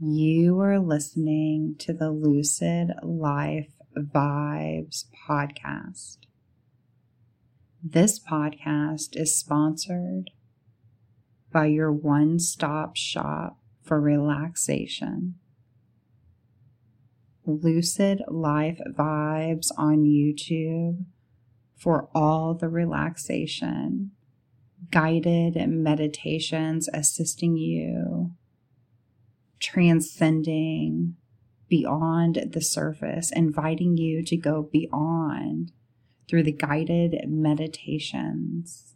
You are listening to the Lucid Life Vibes podcast. This podcast is sponsored by your one stop shop for relaxation. Lucid Life Vibes on YouTube for all the relaxation, guided meditations assisting you transcending beyond the surface, inviting you to go beyond through the guided meditations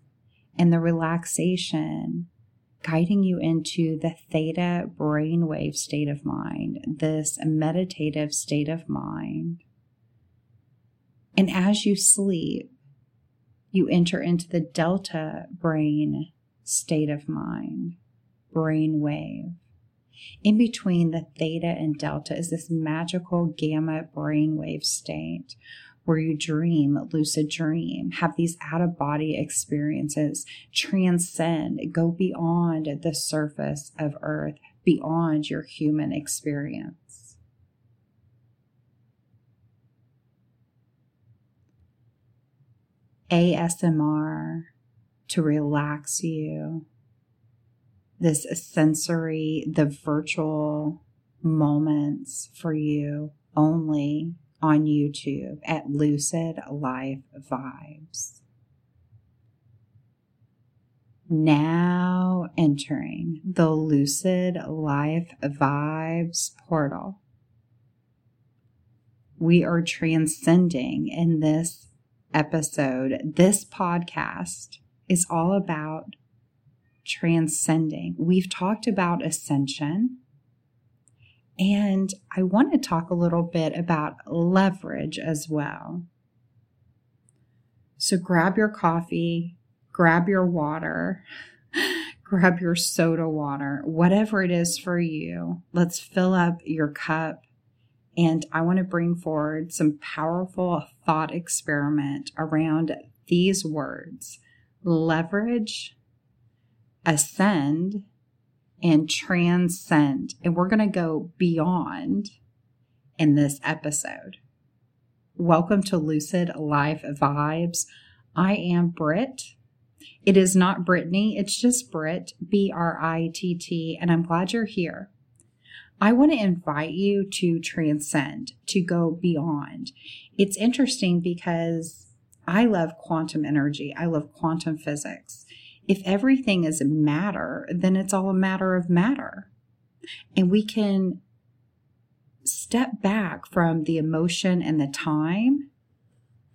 and the relaxation, guiding you into the theta brainwave state of mind, this meditative state of mind. And as you sleep, you enter into the delta brain state of mind, brain wave. In between the theta and delta is this magical gamma brainwave state where you dream, lucid dream, have these out of body experiences, transcend, go beyond the surface of earth, beyond your human experience. ASMR to relax you, this sensory, the virtual moments for you only on YouTube at Lucid Life Vibes. Now entering the Lucid Life Vibes portal. We are transcending in this episode. This podcast is all about transcending. We've talked about ascension. And I want to talk a little bit about leverage as well. So grab your coffee, grab your water, grab your soda water, whatever it is for you. Let's fill up your cup. And I want to bring forward some powerful thought experiment around these words leverage ascend and transcend. And we're going to go beyond in this episode. Welcome to Lucid Life Vibes. I am Britt. It is not Brittany, it's just Britt, B R I T T, and I'm glad you're here. I want to invite you to transcend, to go beyond. It's interesting because I love quantum energy, I love quantum physics if everything is matter, then it's all a matter of matter. And we can step back from the emotion and the time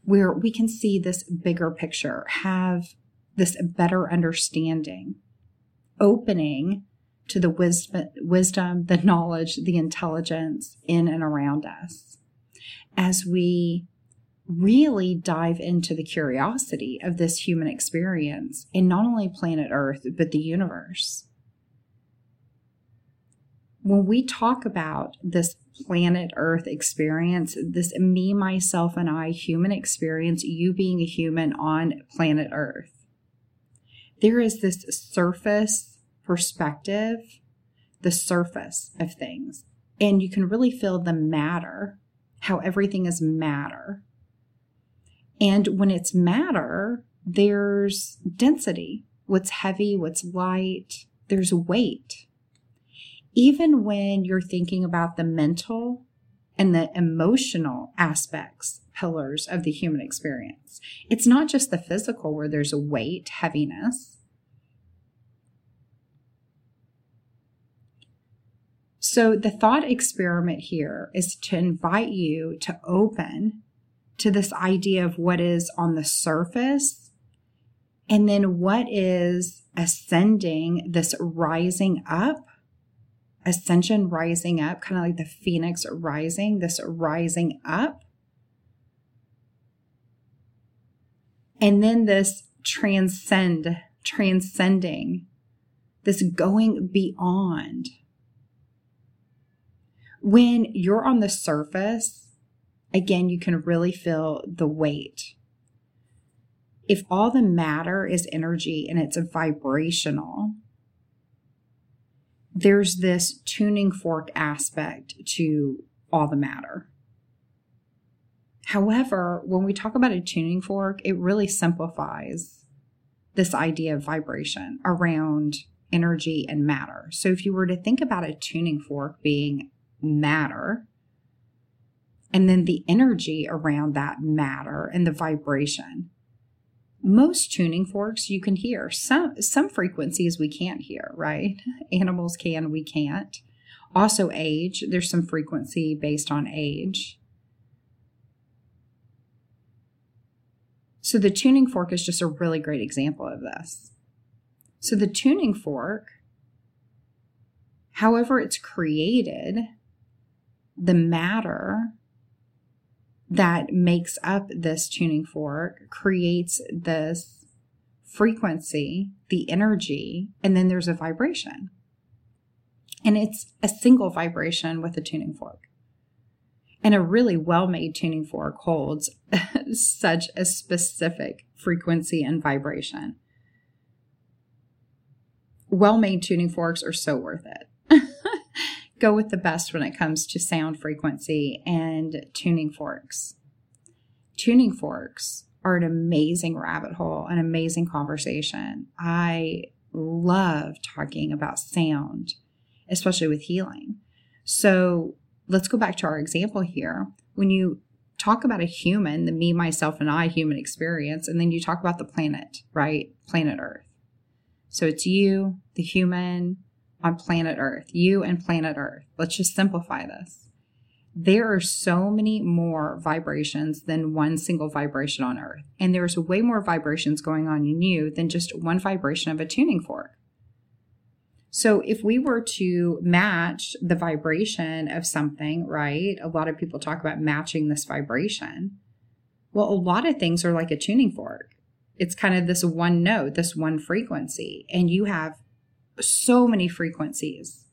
where we can see this bigger picture, have this better understanding, opening to the wisdom, wisdom, the knowledge, the intelligence in and around us. As we really dive into the curiosity of this human experience in not only planet Earth, but the universe. When we talk about this planet Earth experience, this me, myself, and I human experience, you being a human on planet Earth, there is this surface perspective, the surface of things. And you can really feel the matter, how everything is matter and when it's matter, there's density. What's heavy, what's light, there's weight. Even when you're thinking about the mental and the emotional aspects, pillars of the human experience, it's not just the physical where there's a weight, heaviness. So, the thought experiment here is to invite you to open to this idea of what is on the surface and then what is ascending, this rising up, ascension rising up, kind of like the phoenix rising, this rising up. And then this transcend, transcending, this going beyond. When you're on the surface, again, you can really feel the weight. If all the matter is energy and it's a vibrational, there's this tuning fork aspect to all the matter. However, when we talk about a tuning fork, it really simplifies this idea of vibration around energy and matter. So if you were to think about a tuning fork being matter, and then the energy around that matter and the vibration. Most tuning forks you can hear. Some some frequencies we can't hear, right? Animals can, we can't. Also age, there's some frequency based on age. So the tuning fork is just a really great example of this. So the tuning fork, however it's created, the matter that makes up this tuning fork creates this frequency, the energy, and then there's a vibration. And it's a single vibration with a tuning fork. And a really well made tuning fork holds such a specific frequency and vibration. Well made tuning forks are so worth it go with the best when it comes to sound frequency and tuning forks. Tuning forks are an amazing rabbit hole, an amazing conversation. I love talking about sound, especially with healing. So let's go back to our example here. When you talk about a human, the me, myself, and I human experience, and then you talk about the planet, right? Planet Earth. So it's you, the human, on planet Earth, you and planet Earth. Let's just simplify this. There are so many more vibrations than one single vibration on Earth. And there's way more vibrations going on in you than just one vibration of a tuning fork. So if we were to match the vibration of something, right? A lot of people talk about matching this vibration. Well, a lot of things are like a tuning fork. It's kind of this one note, this one frequency, and you have so many frequencies.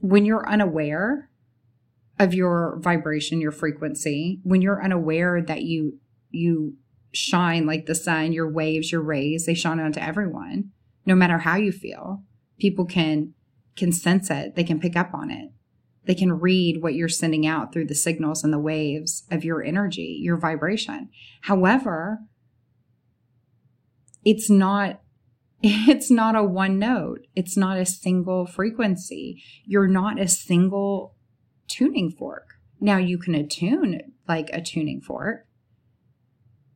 When you're unaware of your vibration, your frequency, when you're unaware that you you shine like the sun, your waves, your rays, they shine onto everyone, no matter how you feel. People can can sense it, they can pick up on it. They can read what you're sending out through the signals and the waves of your energy, your vibration. However, it's not it's not a one note. It's not a single frequency. You're not a single tuning fork. Now you can attune like a tuning fork.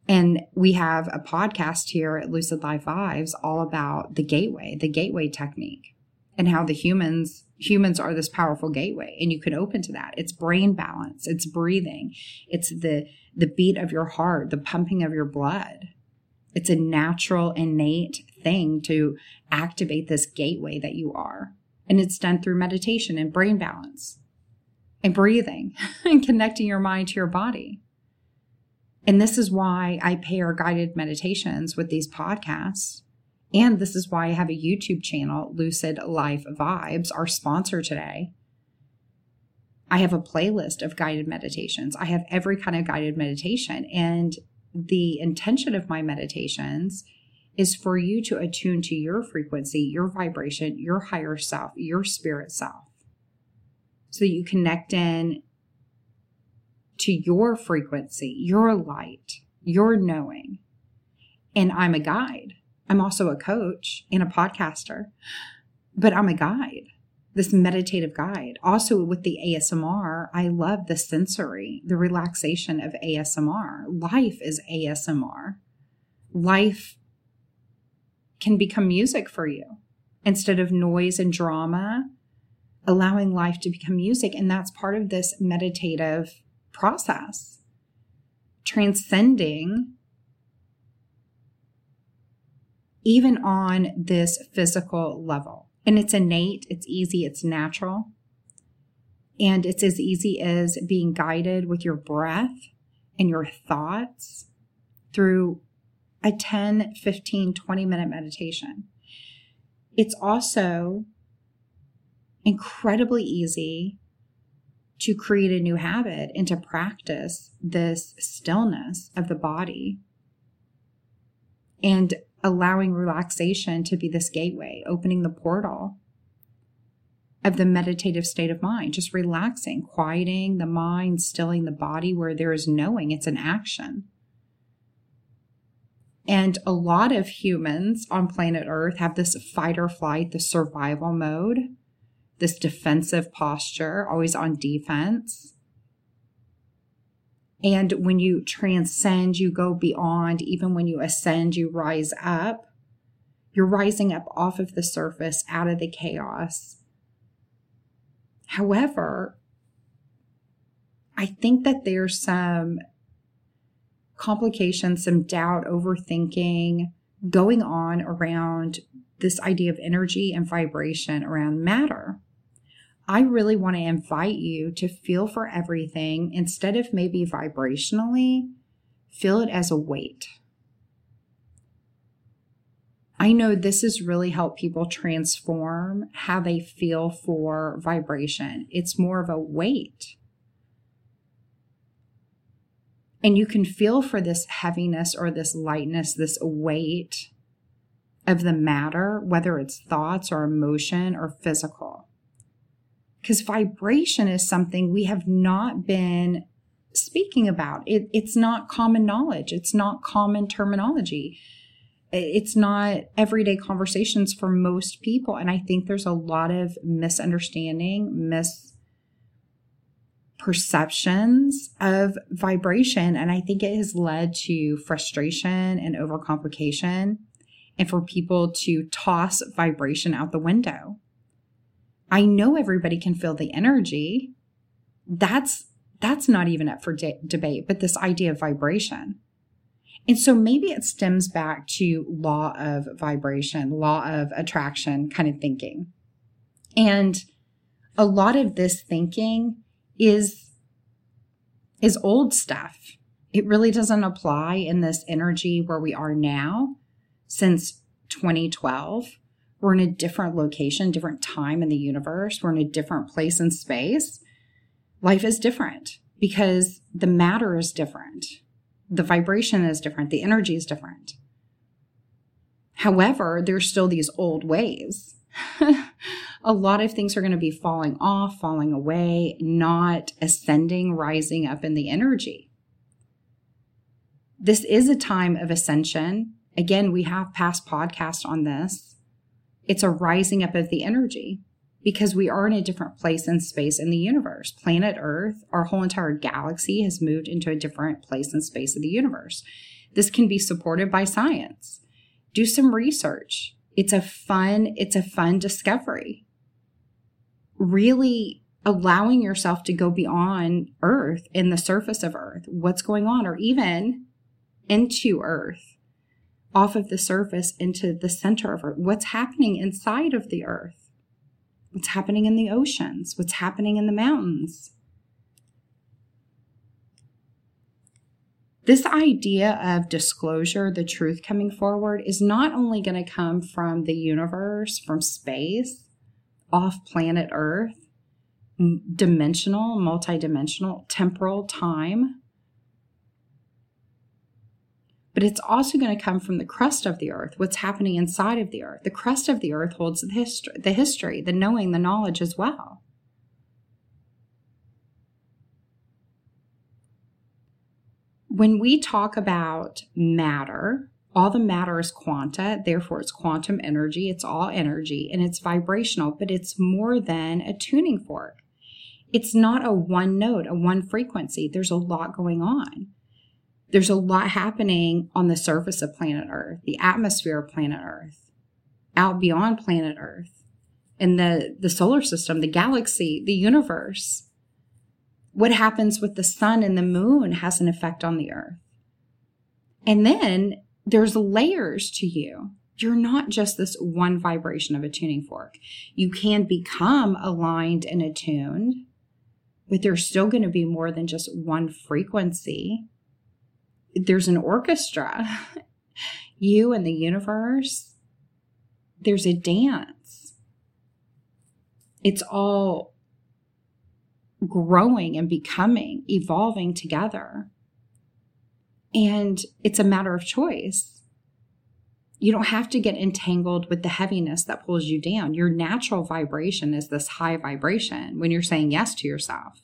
And we have a podcast here at Lucid Life Vibes all about the gateway, the gateway technique and how the humans humans are this powerful gateway and you can open to that. It's brain balance, it's breathing, it's the the beat of your heart, the pumping of your blood. It's a natural innate thing to activate this gateway that you are. And it's done through meditation and brain balance and breathing and connecting your mind to your body. And this is why I pair guided meditations with these podcasts. And this is why I have a YouTube channel, Lucid Life Vibes, our sponsor today. I have a playlist of guided meditations. I have every kind of guided meditation. And the intention of my meditations is for you to attune to your frequency, your vibration, your higher self, your spirit self. So you connect in to your frequency, your light, your knowing. And I'm a guide. I'm also a coach and a podcaster, but I'm a guide, this meditative guide. Also, with the ASMR, I love the sensory, the relaxation of ASMR. Life is ASMR. Life can become music for you instead of noise and drama, allowing life to become music. And that's part of this meditative process, transcending even on this physical level. And it's innate, it's easy, it's natural. And it's as easy as being guided with your breath and your thoughts through a 10, 15, 20 minute meditation. It's also incredibly easy to create a new habit and to practice this stillness of the body. And allowing relaxation to be this gateway, opening the portal of the meditative state of mind, just relaxing, quieting the mind, stilling the body where there is knowing, it's an action. And a lot of humans on planet Earth have this fight or flight, the survival mode, this defensive posture, always on defense. And when you transcend, you go beyond. Even when you ascend, you rise up. You're rising up off of the surface, out of the chaos. However, I think that there's some complications, some doubt, overthinking going on around this idea of energy and vibration around matter. I really want to invite you to feel for everything instead of maybe vibrationally, feel it as a weight. I know this has really helped people transform how they feel for vibration. It's more of a weight and you can feel for this heaviness or this lightness, this weight of the matter, whether it's thoughts or emotion or physical. Because vibration is something we have not been speaking about. It, it's not common knowledge, it's not common terminology. It's not everyday conversations for most people. And I think there's a lot of misunderstanding, mis perceptions of vibration. And I think it has led to frustration and overcomplication and for people to toss vibration out the window. I know everybody can feel the energy. That's that's not even up for de- debate, but this idea of vibration. And so maybe it stems back to law of vibration, law of attraction kind of thinking. And a lot of this thinking is is old stuff. It really doesn't apply in this energy where we are now since 2012. We're in a different location, different time in the universe. We're in a different place in space. Life is different because the matter is different. The vibration is different. The energy is different. However, there's still these old ways. a lot of things are going to be falling off, falling away, not ascending, rising up in the energy. This is a time of ascension. Again, we have past podcasts on this. It's a rising up of the energy because we are in a different place in space in the universe. Planet Earth, our whole entire galaxy has moved into a different place in space of the universe. This can be supported by science. Do some research. It's a fun, it's a fun discovery. Really allowing yourself to go beyond earth and the surface of earth, what's going on, or even into earth, off of the surface into the center of earth, what's happening inside of the earth, what's happening in the oceans, what's happening in the mountains. This idea of disclosure, the truth coming forward, is not only going to come from the universe, from space, off planet Earth, dimensional, multidimensional, temporal time. But it's also going to come from the crust of the earth, what's happening inside of the earth. The crust of the earth holds the history, the history, the knowing, the knowledge as well. When we talk about matter, all the matter is quanta, therefore it's quantum energy. It's all energy and it's vibrational, but it's more than a tuning fork. It's not a one note, a one frequency. There's a lot going on. There's a lot happening on the surface of planet Earth, the atmosphere of planet Earth, out beyond planet Earth, in the, the solar system, the galaxy, the universe. What happens with the sun and the moon has an effect on the Earth. And then there's layers to you. You're not just this one vibration of a tuning fork. You can become aligned and attuned, but there's still going to be more than just one frequency. There's an orchestra. you and the universe, there's a dance. It's all growing and becoming, evolving together. And it's a matter of choice. You don't have to get entangled with the heaviness that pulls you down. Your natural vibration is this high vibration when you're saying yes to yourself.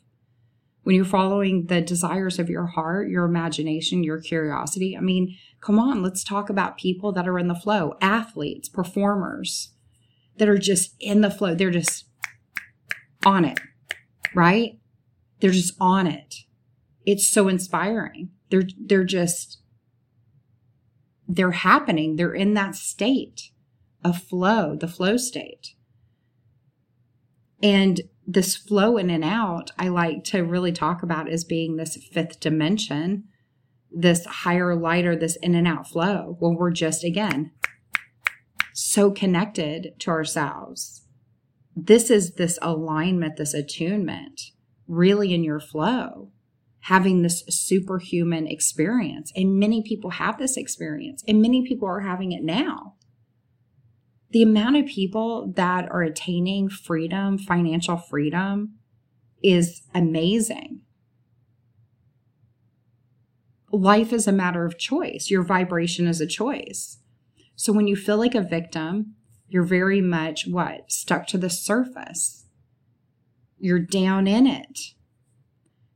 When you're following the desires of your heart, your imagination, your curiosity. I mean, come on, let's talk about people that are in the flow, athletes, performers that are just in the flow. They're just on it, right? They're just on it. It's so inspiring. They're they're just they're happening. They're in that state of flow, the flow state. And this flow in and out, I like to really talk about as being this fifth dimension, this higher, lighter, this in and out flow, when we're just again so connected to ourselves. This is this alignment, this attunement, really in your flow having this superhuman experience. And many people have this experience, and many people are having it now. The amount of people that are attaining freedom, financial freedom, is amazing. Life is a matter of choice. Your vibration is a choice. So when you feel like a victim, you're very much what? Stuck to the surface. You're down in it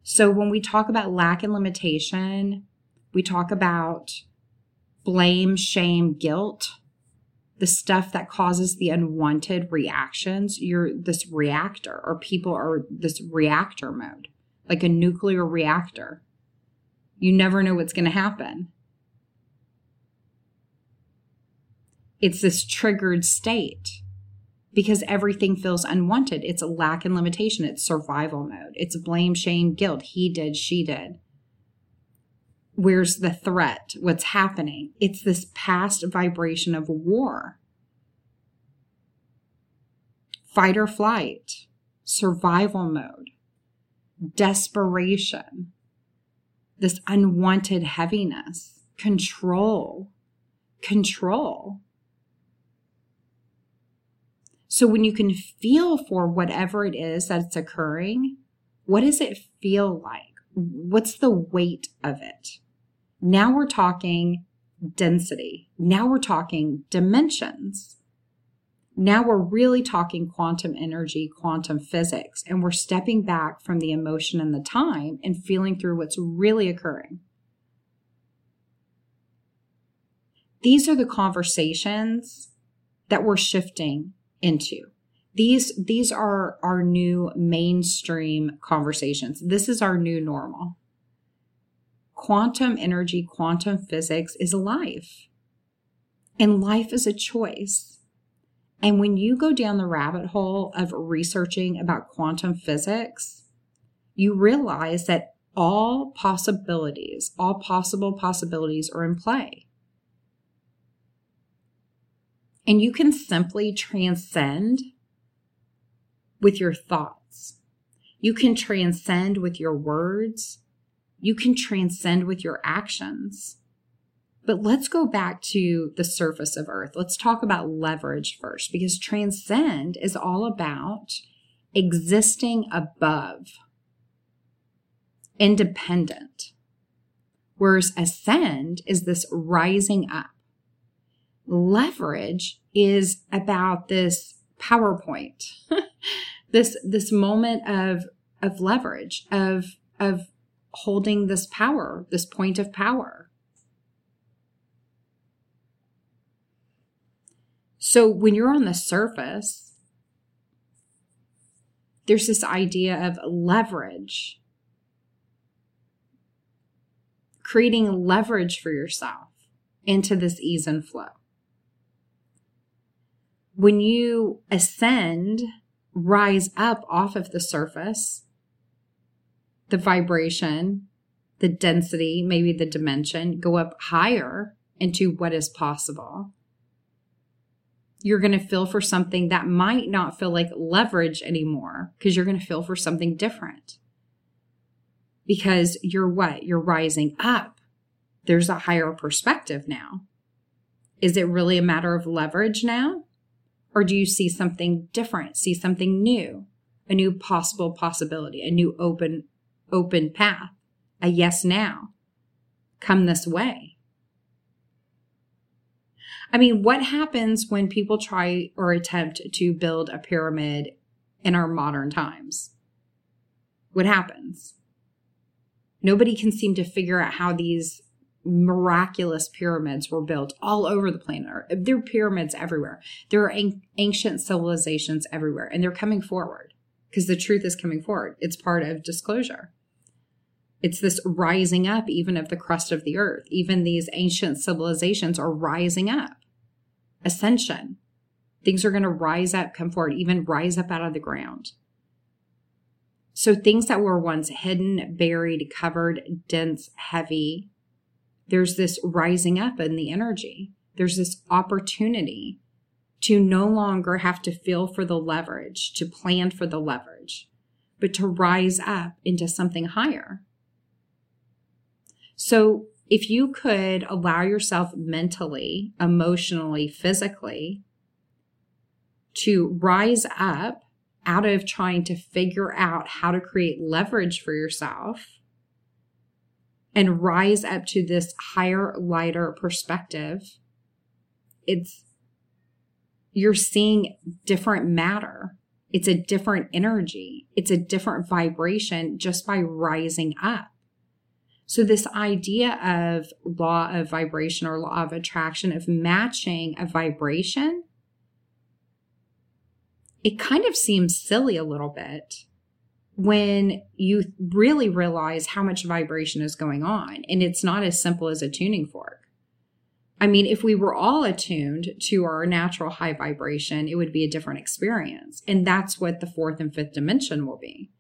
so when we talk about lack and limitation, we talk about blame, shame, guilt, the stuff that causes the unwanted reactions. You're this reactor, or people are this reactor mode, like a nuclear reactor. You never know what's going to happen. It's this triggered state because everything feels unwanted. It's a lack and limitation. It's survival mode. It's blame, shame, guilt. He did, she did. Where's the threat? What's happening? It's this past vibration of war. Fight or flight, survival mode, desperation, this unwanted heaviness, control, control so when you can feel for whatever it is that's occurring, what does it feel like? What's the weight of it? Now we're talking density. Now we're talking dimensions. Now we're really talking quantum energy, quantum physics, and we're stepping back from the emotion and the time and feeling through what's really occurring. These are the conversations that we're shifting into. These these are our new mainstream conversations. This is our new normal. Quantum energy, quantum physics is life. And life is a choice. And when you go down the rabbit hole of researching about quantum physics, you realize that all possibilities, all possible possibilities are in play. And you can simply transcend with your thoughts. You can transcend with your words. You can transcend with your actions. But let's go back to the surface of earth. Let's talk about leverage first because transcend is all about existing above, independent. Whereas ascend is this rising up leverage is about this PowerPoint, this this moment of of leverage of of holding this power, this point of power. So when you're on the surface, there's this idea of leverage, creating leverage for yourself into this ease and flow when you ascend, rise up off of the surface, the vibration, the density, maybe the dimension, go up higher into what is possible. You're going to feel for something that might not feel like leverage anymore because you're going to feel for something different. Because you're what? You're rising up. There's a higher perspective now. Is it really a matter of leverage now? Or do you see something different, see something new, a new possible possibility, a new open, open path, a yes now? Come this way. I mean, what happens when people try or attempt to build a pyramid in our modern times? What happens? Nobody can seem to figure out how these miraculous pyramids were built all over the planet. There are pyramids everywhere. There are an- ancient civilizations everywhere, and they're coming forward because the truth is coming forward. It's part of disclosure. It's this rising up, even of the crust of the earth. Even these ancient civilizations are rising up. Ascension. Things are going to rise up, come forward, even rise up out of the ground. So things that were once hidden, buried, covered, dense, heavy, there's this rising up in the energy. There's this opportunity to no longer have to feel for the leverage, to plan for the leverage, but to rise up into something higher. So if you could allow yourself mentally, emotionally, physically to rise up out of trying to figure out how to create leverage for yourself and rise up to this higher, lighter perspective, it's you're seeing different matter. It's a different energy. It's a different vibration just by rising up. So, this idea of law of vibration or law of attraction, of matching a vibration, it kind of seems silly a little bit when you really realize how much vibration is going on. And it's not as simple as a tuning fork. I mean, if we were all attuned to our natural high vibration, it would be a different experience. And that's what the fourth and fifth dimension will be.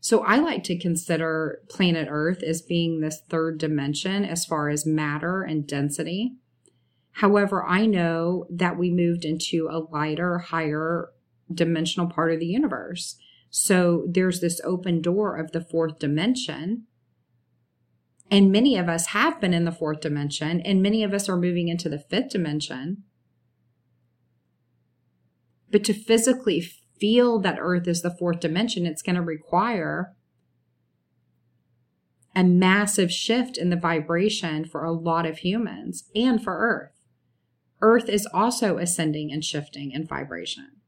So I like to consider planet Earth as being this third dimension as far as matter and density. However, I know that we moved into a lighter, higher dimensional part of the universe. So there's this open door of the fourth dimension. And many of us have been in the fourth dimension, and many of us are moving into the fifth dimension. But to physically feel that Earth is the fourth dimension, it's going to require a massive shift in the vibration for a lot of humans and for Earth. Earth is also ascending and shifting in vibration.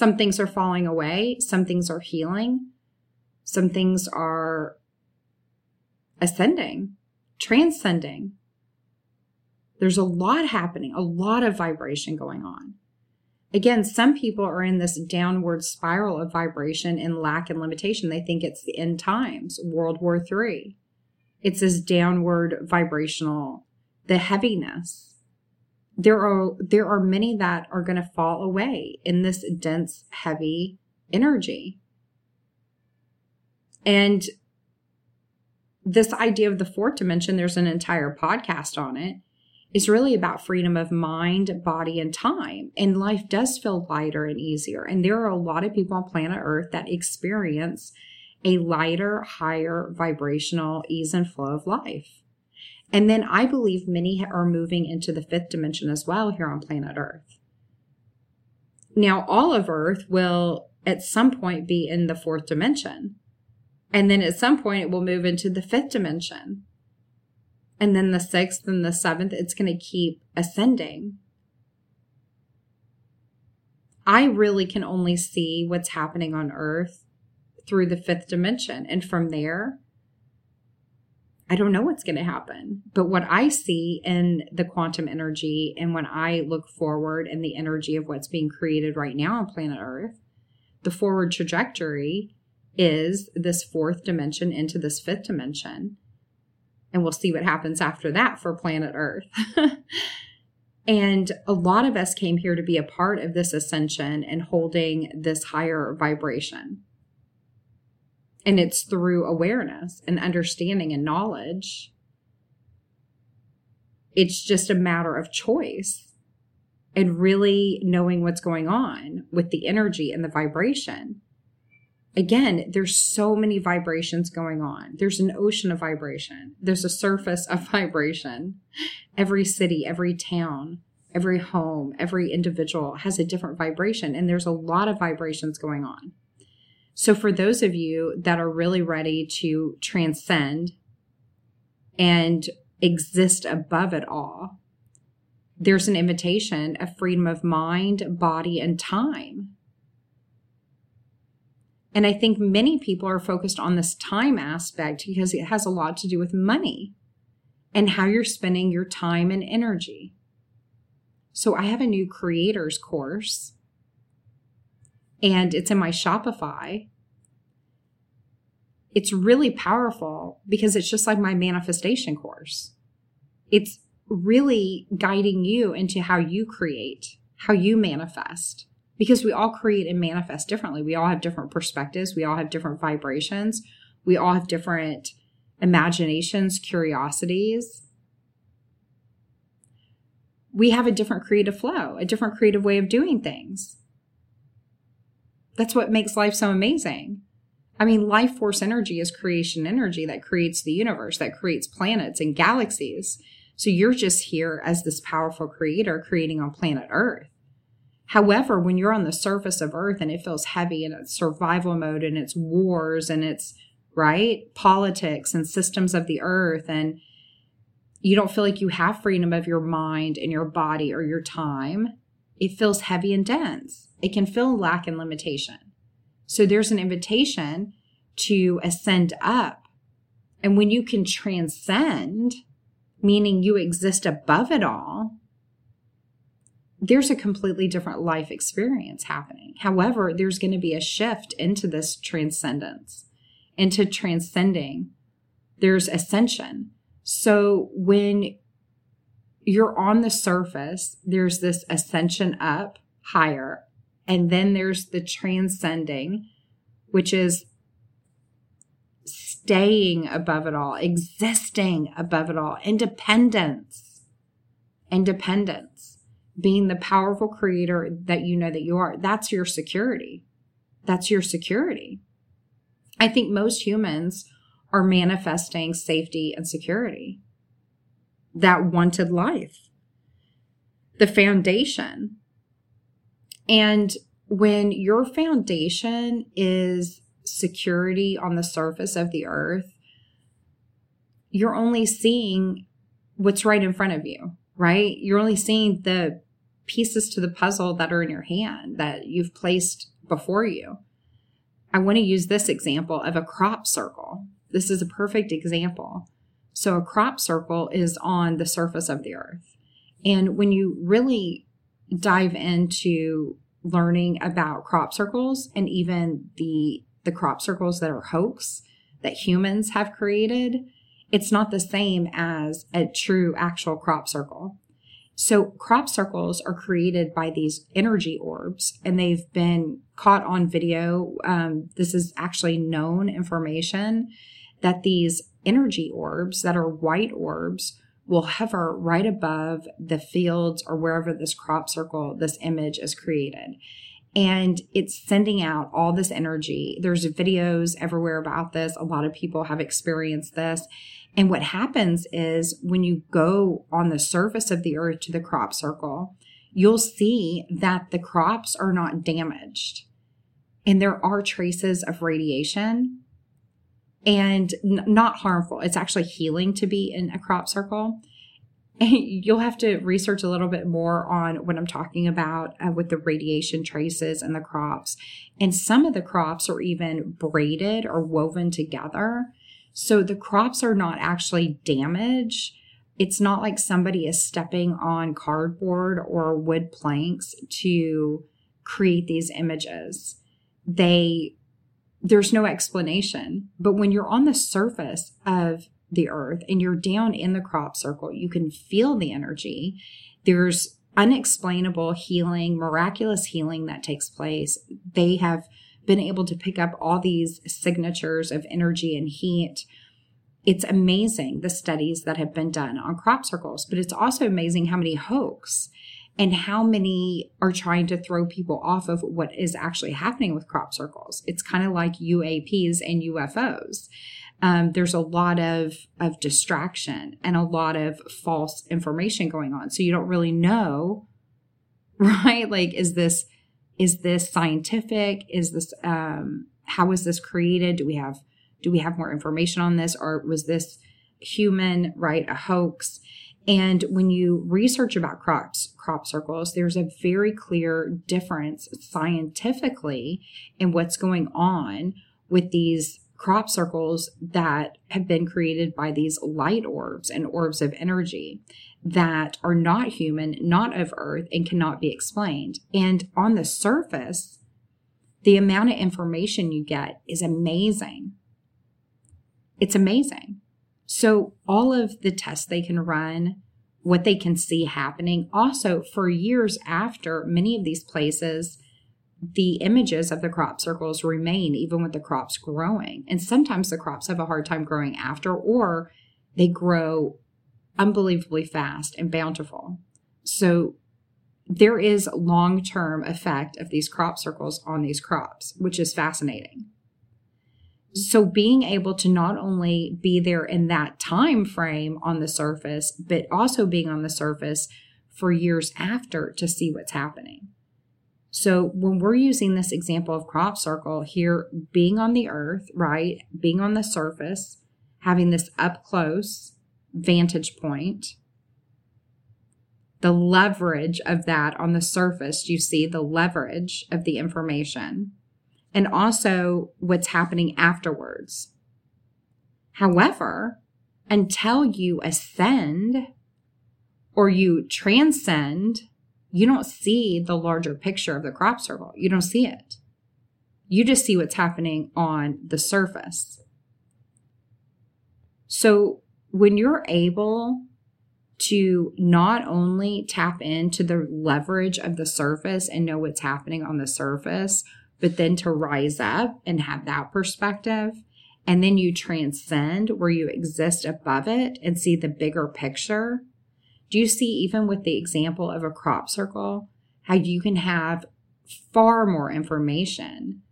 Some things are falling away, some things are healing, some things are ascending, transcending. There's a lot happening, a lot of vibration going on. Again, some people are in this downward spiral of vibration and lack and limitation. They think it's the end times, World War III. It's this downward vibrational, the heaviness there are there are many that are going to fall away in this dense heavy energy. And this idea of the fourth dimension there's an entire podcast on it is really about freedom of mind body and time. And life does feel lighter and easier. And there are a lot of people on planet earth that experience a lighter higher vibrational ease and flow of life and then I believe many are moving into the fifth dimension as well here on planet Earth. Now, all of Earth will at some point be in the fourth dimension. And then at some point it will move into the fifth dimension. And then the sixth and the seventh, it's going to keep ascending. I really can only see what's happening on Earth through the fifth dimension. And from there, I don't know what's going to happen. But what I see in the quantum energy and when I look forward in the energy of what's being created right now on planet Earth, the forward trajectory is this fourth dimension into this fifth dimension. And we'll see what happens after that for planet Earth. and a lot of us came here to be a part of this ascension and holding this higher vibration. And it's through awareness and understanding and knowledge. It's just a matter of choice and really knowing what's going on with the energy and the vibration. Again, there's so many vibrations going on. There's an ocean of vibration. There's a surface of vibration. Every city, every town, every home, every individual has a different vibration, and there's a lot of vibrations going on. So, for those of you that are really ready to transcend and exist above it all, there's an invitation of freedom of mind, body, and time. And I think many people are focused on this time aspect because it has a lot to do with money and how you're spending your time and energy. So I have a new creators course and it's in my Shopify. It's really powerful because it's just like my manifestation course. It's really guiding you into how you create, how you manifest. Because we all create and manifest differently. We all have different perspectives. We all have different vibrations. We all have different imaginations, curiosities. We have a different creative flow, a different creative way of doing things. That's what makes life so amazing. I mean, life force energy is creation energy that creates the universe, that creates planets and galaxies. So you're just here as this powerful creator creating on planet Earth. However, when you're on the surface of Earth and it feels heavy and it's survival mode and it's wars and it's right politics and systems of the earth and you don't feel like you have freedom of your mind and your body or your time, it feels heavy and dense. It can feel lack and limitation. So there's an invitation to ascend up. And when you can transcend, meaning you exist above it all, there's a completely different life experience happening. However, there's going to be a shift into this transcendence, into transcending. There's ascension. So when you're on the surface, there's this ascension up higher. And then there's the transcending, which is staying above it all, existing above it all, independence, independence, being the powerful creator that you know that you are. That's your security. That's your security. I think most humans are manifesting safety and security, that wanted life, the foundation. And when your foundation is security on the surface of the earth, you're only seeing what's right in front of you, right? You're only seeing the pieces to the puzzle that are in your hand that you've placed before you. I want to use this example of a crop circle. This is a perfect example. So, a crop circle is on the surface of the earth. And when you really dive into learning about crop circles and even the the crop circles that are hoax that humans have created, it's not the same as a true actual crop circle. So crop circles are created by these energy orbs and they've been caught on video. Um, this is actually known information that these energy orbs that are white orbs will hover right above the fields or wherever this crop circle, this image is created and it's sending out all this energy. There's videos everywhere about this. A lot of people have experienced this. And what happens is when you go on the surface of the earth to the crop circle, you'll see that the crops are not damaged. And there are traces of radiation and n- not harmful. It's actually healing to be in a crop circle. you'll have to research a little bit more on what I'm talking about uh, with the radiation traces and the crops. And some of the crops are even braided or woven together. So the crops are not actually damaged. It's not like somebody is stepping on cardboard or wood planks to create these images. They there's no explanation. But when you're on the surface of the earth and you're down in the crop circle, you can feel the energy. There's unexplainable healing, miraculous healing that takes place. They have been able to pick up all these signatures of energy and heat. It's amazing the studies that have been done on crop circles, but it's also amazing how many hoax and how many are trying to throw people off of what is actually happening with crop circles. It's kind of like UAPs and UFOs um, there's a lot of of distraction and a lot of false information going on so you don't really know right like is this is this scientific is this um how was this created do we have do we have more information on this or was this human, right? A hoax. And when you research about crops, crop circles, there's a very clear difference scientifically in what's going on with these crop circles that have been created by these light orbs and orbs of energy that are not human, not of earth, and cannot be explained. And on the surface, the amount of information you get is amazing. It's amazing. So, all of the tests they can run, what they can see happening, also for years after many of these places, the images of the crop circles remain even with the crops growing. And sometimes the crops have a hard time growing after, or they grow unbelievably fast and bountiful. So there is long term effect of these crop circles on these crops, which is fascinating. So being able to not only be there in that time frame on the surface, but also being on the surface for years after to see what's happening. So when we're using this example of crop circle here, being on the earth, right? Being on the surface, having this up close vantage point, the leverage of that on the surface, you see the leverage of the information and also what's happening afterwards. However, until you ascend or you transcend, you don't see the larger picture of the crop circle. You don't see it. You just see what's happening on the surface. So when you're able to not only tap into the leverage of the surface and know what's happening on the surface, but then to rise up and have that perspective. And then you transcend where you exist above it and see the bigger picture. Do you see, even with the example of a crop circle, how you can have far more information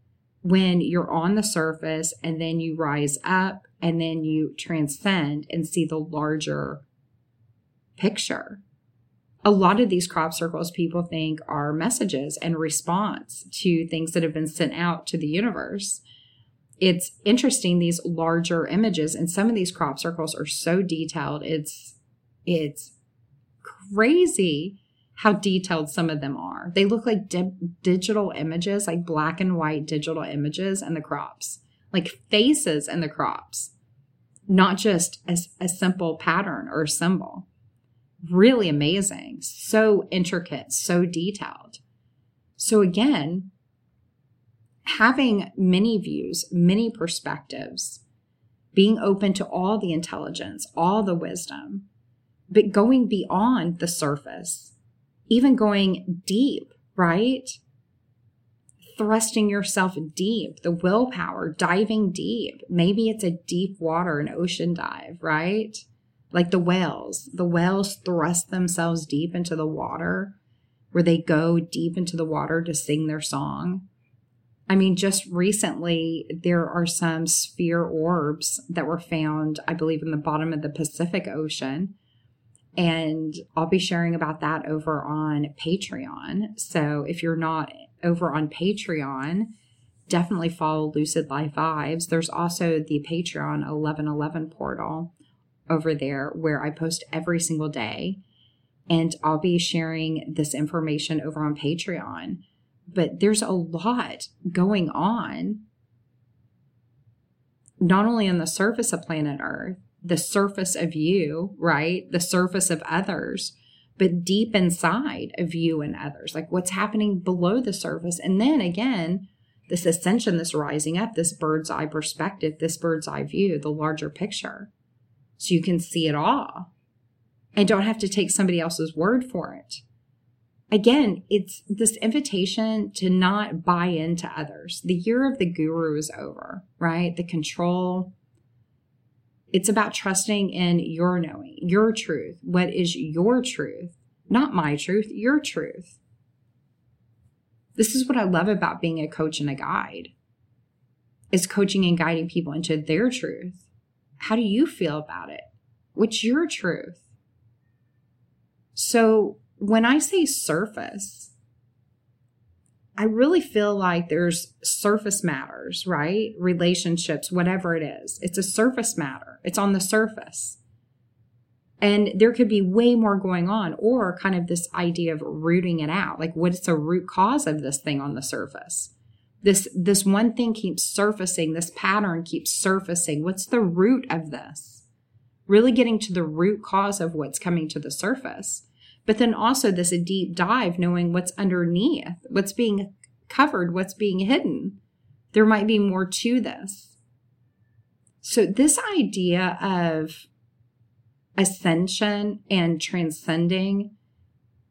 when you're on the surface and then you rise up and then you transcend and see the larger picture. A lot of these crop circles people think are messages and response to things that have been sent out to the universe. It's interesting these larger images and some of these crop circles are so detailed. It's it's crazy how detailed some of them are. They look like di- digital images, like black and white digital images and the crops, like faces and the crops, not just as a simple pattern or symbol really amazing, so intricate, so detailed. So again, having many views, many perspectives, being open to all the intelligence, all the wisdom, but going beyond the surface, even going deep, right? Thrusting yourself deep, the willpower, diving deep. Maybe it's a deep water, an ocean dive, right? Like the whales. The whales thrust themselves deep into the water where they go deep into the water to sing their song. I mean, just recently, there are some sphere orbs that were found, I believe, in the bottom of the Pacific Ocean. And I'll be sharing about that over on Patreon. So if you're not over on Patreon, definitely follow Lucid Life Vibes. There's also the Patreon 1111 portal over there where I post every single day. And I'll be sharing this information over on Patreon. But there's a lot going on, not only on the surface of planet Earth, the surface of you, right? The surface of others, but deep inside of you and others, like what's happening below the surface. And then again, this ascension, this rising up, this bird's eye perspective, this bird's eye view, the larger picture so you can see it all and don't have to take somebody else's word for it. Again, it's this invitation to not buy into others. The year of the guru is over, right? The control. It's about trusting in your knowing, your truth. What is your truth? Not my truth, your truth. This is what I love about being a coach and a guide is coaching and guiding people into their truth how do you feel about it? What's your truth? So when I say surface, I really feel like there's surface matters, right? Relationships, whatever it is. It's a surface matter. It's on the surface. And there could be way more going on, or kind of this idea of rooting it out. Like, what's the root cause of this thing on the surface? This, this one thing keeps surfacing. This pattern keeps surfacing. What's the root of this? Really getting to the root cause of what's coming to the surface. But then also this a deep dive, knowing what's underneath, what's being covered, what's being hidden. There might be more to this. So this idea of ascension and transcending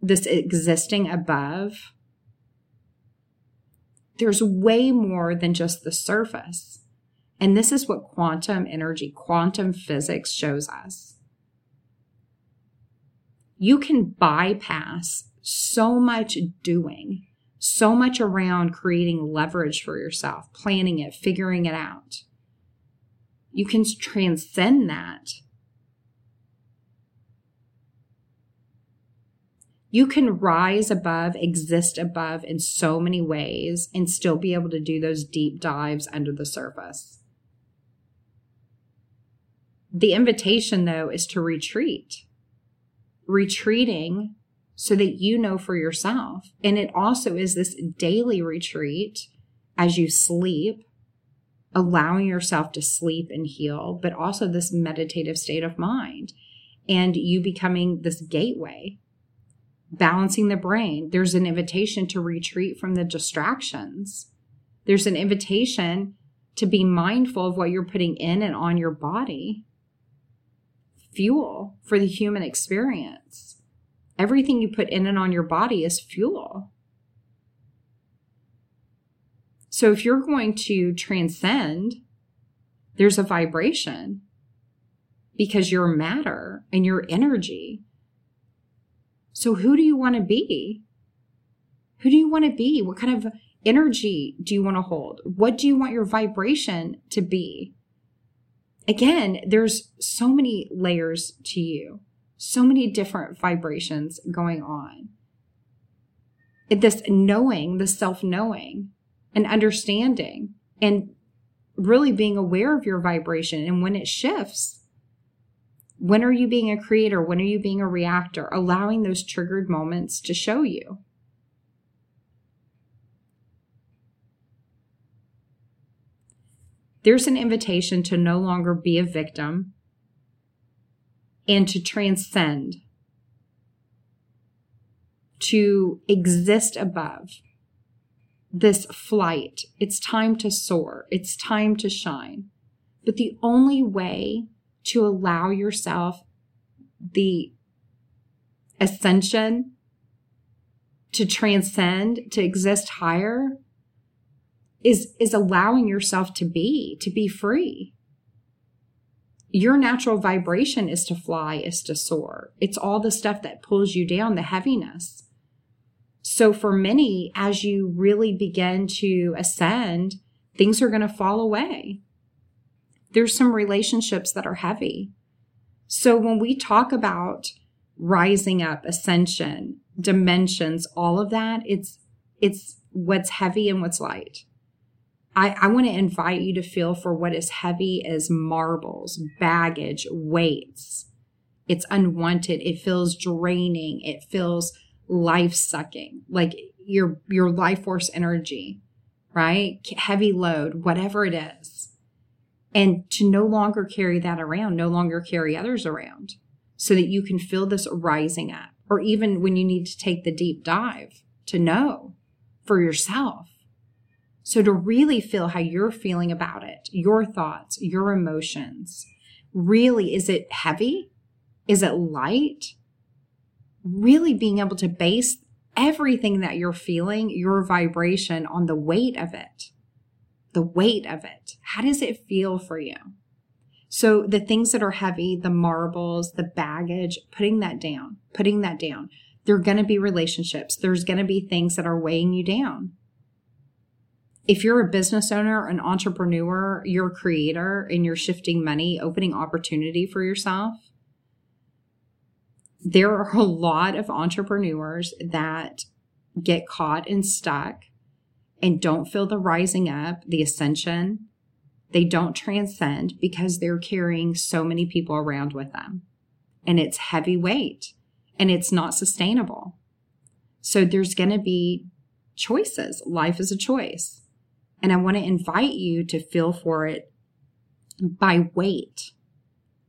this existing above, there's way more than just the surface. And this is what quantum energy, quantum physics shows us. You can bypass so much doing, so much around creating leverage for yourself, planning it, figuring it out. You can transcend that you can rise above, exist above in so many ways and still be able to do those deep dives under the surface. The invitation, though, is to retreat. Retreating so that you know for yourself. And it also is this daily retreat as you sleep, allowing yourself to sleep and heal, but also this meditative state of mind and you becoming this gateway balancing the brain. There's an invitation to retreat from the distractions. There's an invitation to be mindful of what you're putting in and on your body. Fuel for the human experience. Everything you put in and on your body is fuel. So if you're going to transcend, there's a vibration because you're matter and your energy so, who do you want to be? Who do you want to be? What kind of energy do you want to hold? What do you want your vibration to be? Again, there's so many layers to you, so many different vibrations going on. This knowing, the self knowing and understanding, and really being aware of your vibration and when it shifts when are you being a creator? When are you being a reactor? Allowing those triggered moments to show you. There's an invitation to no longer be a victim and to transcend, to exist above this flight. It's time to soar, it's time to shine. But the only way to allow yourself the ascension to transcend, to exist higher is is allowing yourself to be, to be free. Your natural vibration is to fly, is to soar. It's all the stuff that pulls you down, the heaviness. So for many, as you really begin to ascend, things are going to fall away there's some relationships that are heavy. So when we talk about rising up, ascension, dimensions, all of that, it's, it's what's heavy and what's light. I, I want to invite you to feel for what is heavy as marbles, baggage, weights. It's unwanted. It feels draining. It feels life sucking, like your, your life force energy, right? Heavy load, whatever it is and to no longer carry that around, no longer carry others around so that you can feel this rising up, or even when you need to take the deep dive to know for yourself. So to really feel how you're feeling about it, your thoughts, your emotions. Really, is it heavy? Is it light? Really being able to base everything that you're feeling, your vibration on the weight of it the weight of it. How does it feel for you? So the things that are heavy, the marbles, the baggage, putting that down, putting that down. There are going to be relationships. There's going to be things that are weighing you down. If you're a business owner, an entrepreneur, you're a creator and you're shifting money, opening opportunity for yourself, there are a lot of entrepreneurs that get caught and stuck and don't feel the rising up, the ascension, they don't transcend because they're carrying so many people around with them. And it's heavy weight and it's not sustainable. So there's going to be choices. Life is a choice. And I want to invite you to feel for it by weight.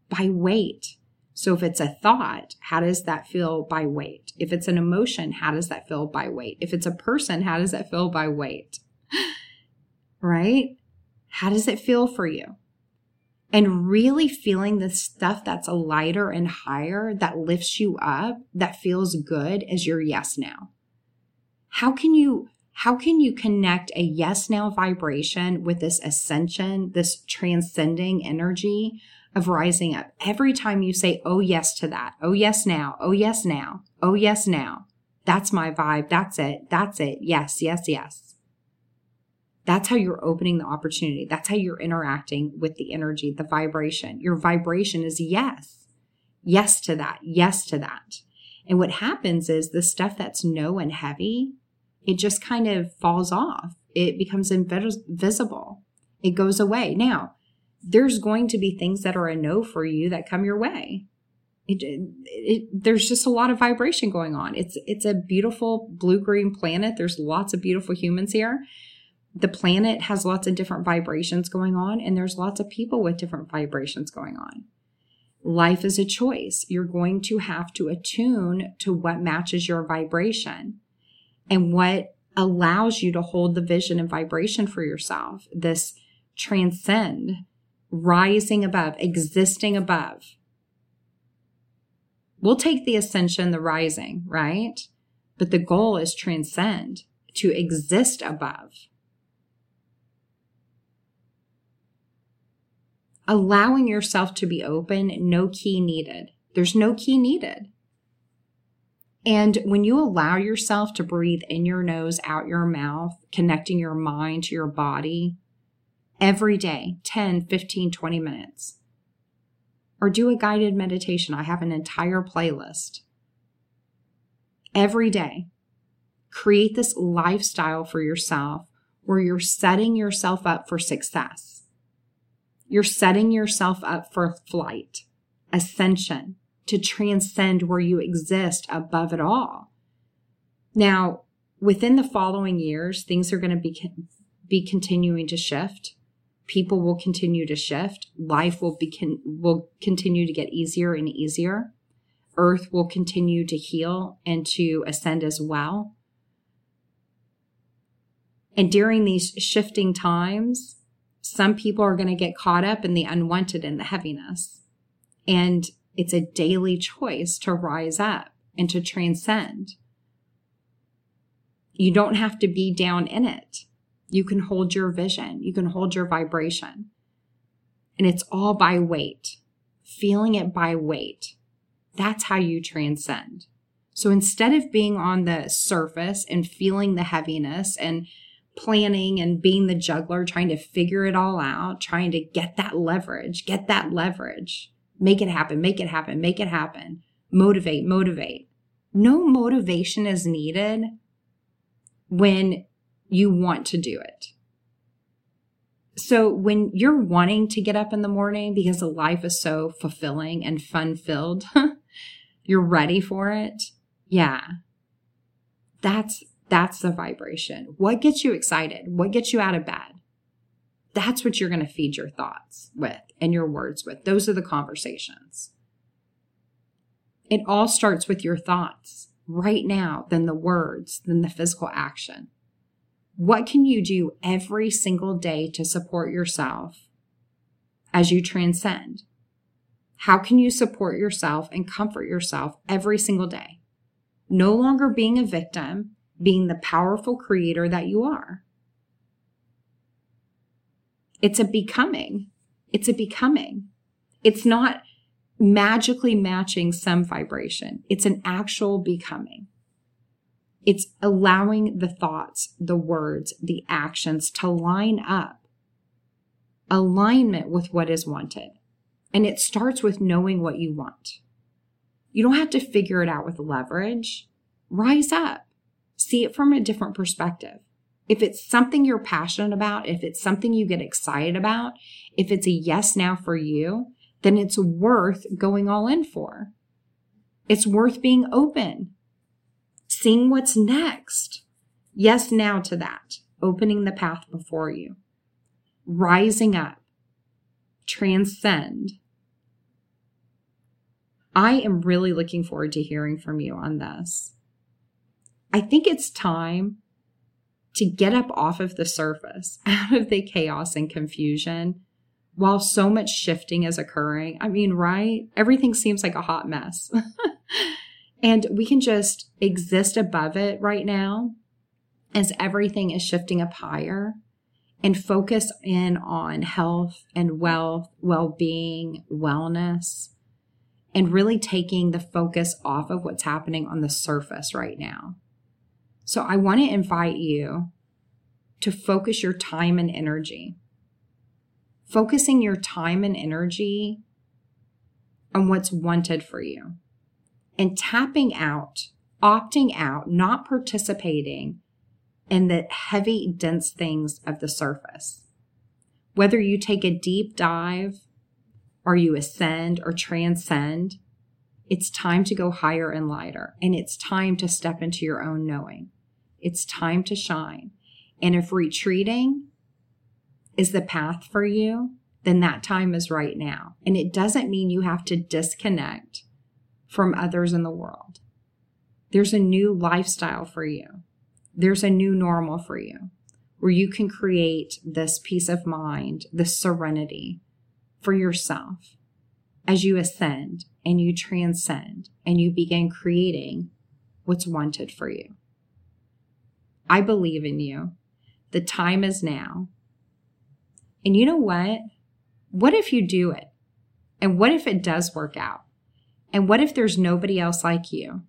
By weight. So if it's a thought, how does that feel by weight? If it's an emotion, how does that feel by weight? If it's a person, how does that feel by weight? right? How does it feel for you? And really feeling the stuff that's lighter and higher that lifts you up, that feels good as your yes now. How can you how can you connect a yes now vibration with this ascension, this transcending energy of rising up? Every time you say, oh, yes to that, oh, yes, now, oh, yes, now, oh, yes, now, that's my vibe, that's it, that's it, yes, yes, yes. That's how you're opening the opportunity. That's how you're interacting with the energy, the vibration. Your vibration is yes. Yes to that. Yes to that. And what happens is the stuff that's no and heavy, it just kind of falls off. It becomes invisible. It goes away. Now, there's going to be things that are a no for you that come your way. It, it, it, there's just a lot of vibration going on. It's it's a beautiful blue green planet. There's lots of beautiful humans here, the planet has lots of different vibrations going on, and there's lots of people with different vibrations going on. Life is a choice. You're going to have to attune to what matches your vibration and what allows you to hold the vision and vibration for yourself. This transcend, rising above, existing above. We'll take the ascension, the rising, right? But the goal is transcend, to exist above. allowing yourself to be open, no key needed. There's no key needed. And when you allow yourself to breathe in your nose, out your mouth, connecting your mind to your body every day, 10, 15, 20 minutes, or do a guided meditation. I have an entire playlist. Every day, create this lifestyle for yourself where you're setting yourself up for success you're setting yourself up for flight, ascension, to transcend where you exist above it all. Now, within the following years, things are going to be, be continuing to shift. People will continue to shift. Life will be, will continue to get easier and easier. Earth will continue to heal and to ascend as well. And during these shifting times, some people are going to get caught up in the unwanted and the heaviness. And it's a daily choice to rise up and to transcend. You don't have to be down in it. You can hold your vision, you can hold your vibration. And it's all by weight, feeling it by weight. That's how you transcend. So instead of being on the surface and feeling the heaviness and planning and being the juggler, trying to figure it all out, trying to get that leverage, get that leverage, make it happen, make it happen, make it happen, motivate, motivate. No motivation is needed when you want to do it. So when you're wanting to get up in the morning because the life is so fulfilling and fun filled, you're ready for it. Yeah. That's that's the vibration. What gets you excited? What gets you out of bed? That's what you're going to feed your thoughts with and your words with. Those are the conversations. It all starts with your thoughts right now, then the words, then the physical action. What can you do every single day to support yourself as you transcend? How can you support yourself and comfort yourself every single day? No longer being a victim, being the powerful creator that you are. It's a becoming. It's a becoming. It's not magically matching some vibration. It's an actual becoming. It's allowing the thoughts, the words, the actions to line up, alignment with what is wanted. And it starts with knowing what you want. You don't have to figure it out with leverage. Rise up see it from a different perspective. If it's something you're passionate about, if it's something you get excited about, if it's a yes now for you, then it's worth going all in for. It's worth being open, seeing what's next. Yes now to that, opening the path before you, rising up, transcend. I am really looking forward to hearing from you on this. I think it's time to get up off of the surface, out of the chaos and confusion, while so much shifting is occurring. I mean, right? Everything seems like a hot mess. and we can just exist above it right now as everything is shifting up higher and focus in on health and wealth, well being, wellness, and really taking the focus off of what's happening on the surface right now. So I want to invite you to focus your time and energy. Focusing your time and energy on what's wanted for you and tapping out, opting out, not participating in the heavy, dense things of the surface. Whether you take a deep dive or you ascend or transcend, it's time to go higher and lighter. And it's time to step into your own knowing. It's time to shine. And if retreating is the path for you, then that time is right now. And it doesn't mean you have to disconnect from others in the world. There's a new lifestyle for you. There's a new normal for you where you can create this peace of mind, this serenity for yourself as you ascend and you transcend and you begin creating what's wanted for you. I believe in you. The time is now. And you know what? What if you do it? And what if it does work out? And what if there's nobody else like you?